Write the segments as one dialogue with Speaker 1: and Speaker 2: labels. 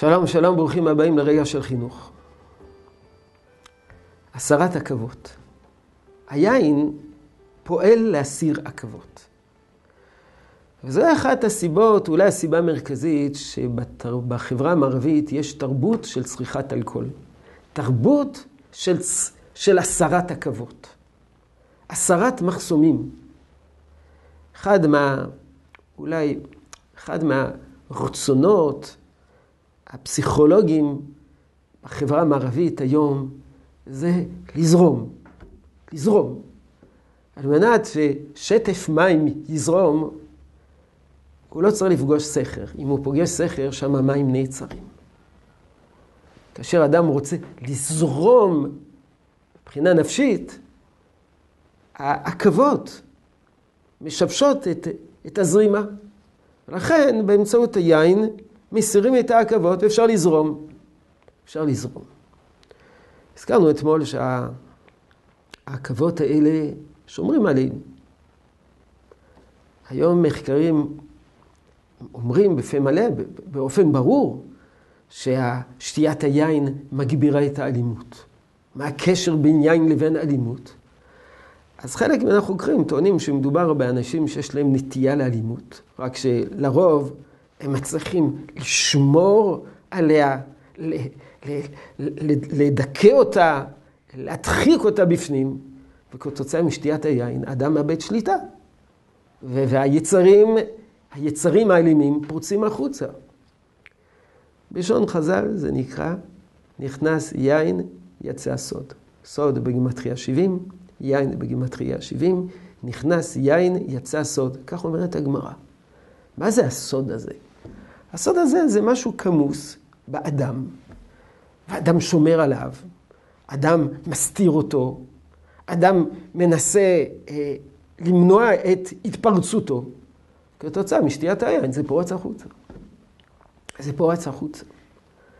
Speaker 1: שלום, שלום, ברוכים הבאים לרגע של חינוך. הסרת עכבות. היין פועל להסיר עכבות. וזו אחת הסיבות, אולי הסיבה המרכזית, שבחברה המערבית יש תרבות של צריכת אלכוהול. תרבות של, של הסרת עכבות. הסרת מחסומים. אחד מה, אולי, אחד מהרצונות הפסיכולוגיים בחברה המערבית היום זה לזרום. לזרום. על מנת ששטף מים יזרום, הוא לא צריך לפגוש סכר. אם הוא פוגש סכר, שם המים נעצרים. כאשר אדם רוצה לזרום מבחינה נפשית, העכבות משבשות את, את הזרימה. לכן, באמצעות היין, מסירים את העכבות ואפשר לזרום. אפשר לזרום. הזכרנו אתמול שהעכבות האלה שומרים עלינו. היום מחקרים אומרים בפה מלא, באופן ברור, ששתיית היין מגבירה את האלימות. מה הקשר בין יין לבין אלימות? אז חלק מן החוקרים טוענים שמדובר באנשים שיש להם נטייה לאלימות, רק שלרוב הם מצליחים לשמור עליה, לדכא אותה, להדחיק אותה בפנים, וכתוצאה משתיית היין, אדם מאבד שליטה. והיצרים, היצרים האלימים פורצים החוצה. בלשון חז"ל זה נקרא, נכנס יין, יצא סוד. סוד בגימטריה 70, יין בגימטריה 70, נכנס יין, יצא סוד. כך אומרת הגמרא. מה זה הסוד הזה? הסוד הזה זה משהו כמוס באדם, ואדם שומר עליו, אדם מסתיר אותו, אדם מנסה אה, למנוע את התפרצותו. כתוצאה משתיית היין זה פורץ החוצה. זה פורץ החוצה.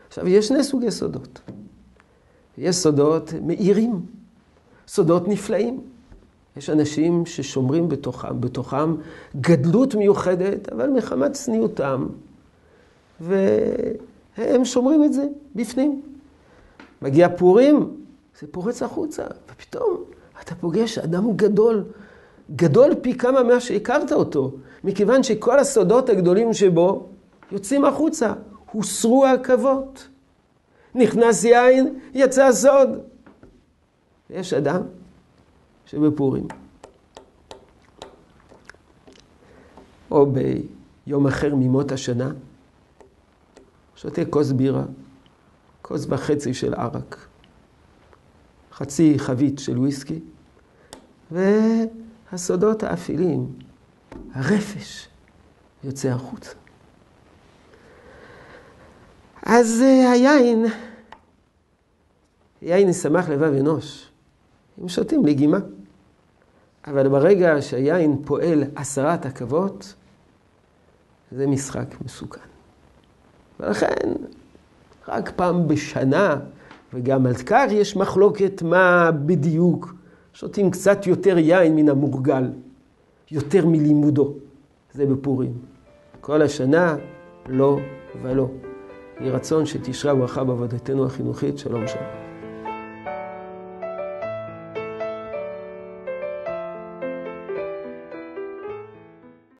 Speaker 1: עכשיו, יש שני סוגי סודות. יש סודות מאירים, סודות נפלאים. יש אנשים ששומרים בתוכם, בתוכם גדלות מיוחדת, אבל מחמת צניעותם, והם שומרים את זה בפנים. מגיע פורים, זה פורץ החוצה, ופתאום אתה פוגש אדם גדול, גדול פי כמה ממה שהכרת אותו, מכיוון שכל הסודות הגדולים שבו יוצאים החוצה, הוסרו העכבות. נכנס יין, יצא סוד. יש אדם שבפורים, או ביום אחר ממות השנה, שותה כוס בירה, כוס וחצי של ערק, חצי חבית של וויסקי, והסודות האפילים, הרפש, יוצא החוצה. אז אה, היין, יין ישמח לבב אנוש. הם שותים לגימה. אבל ברגע שהיין פועל הסרת עכבות, זה משחק מסוכן. ולכן, רק פעם בשנה, וגם על כך יש מחלוקת מה בדיוק, שותים קצת יותר יין מן המורגל, יותר מלימודו. זה בפורים. כל השנה, לא ולא. יהי רצון שתשרה ברכה בעבודתנו החינוכית. שלום שלום.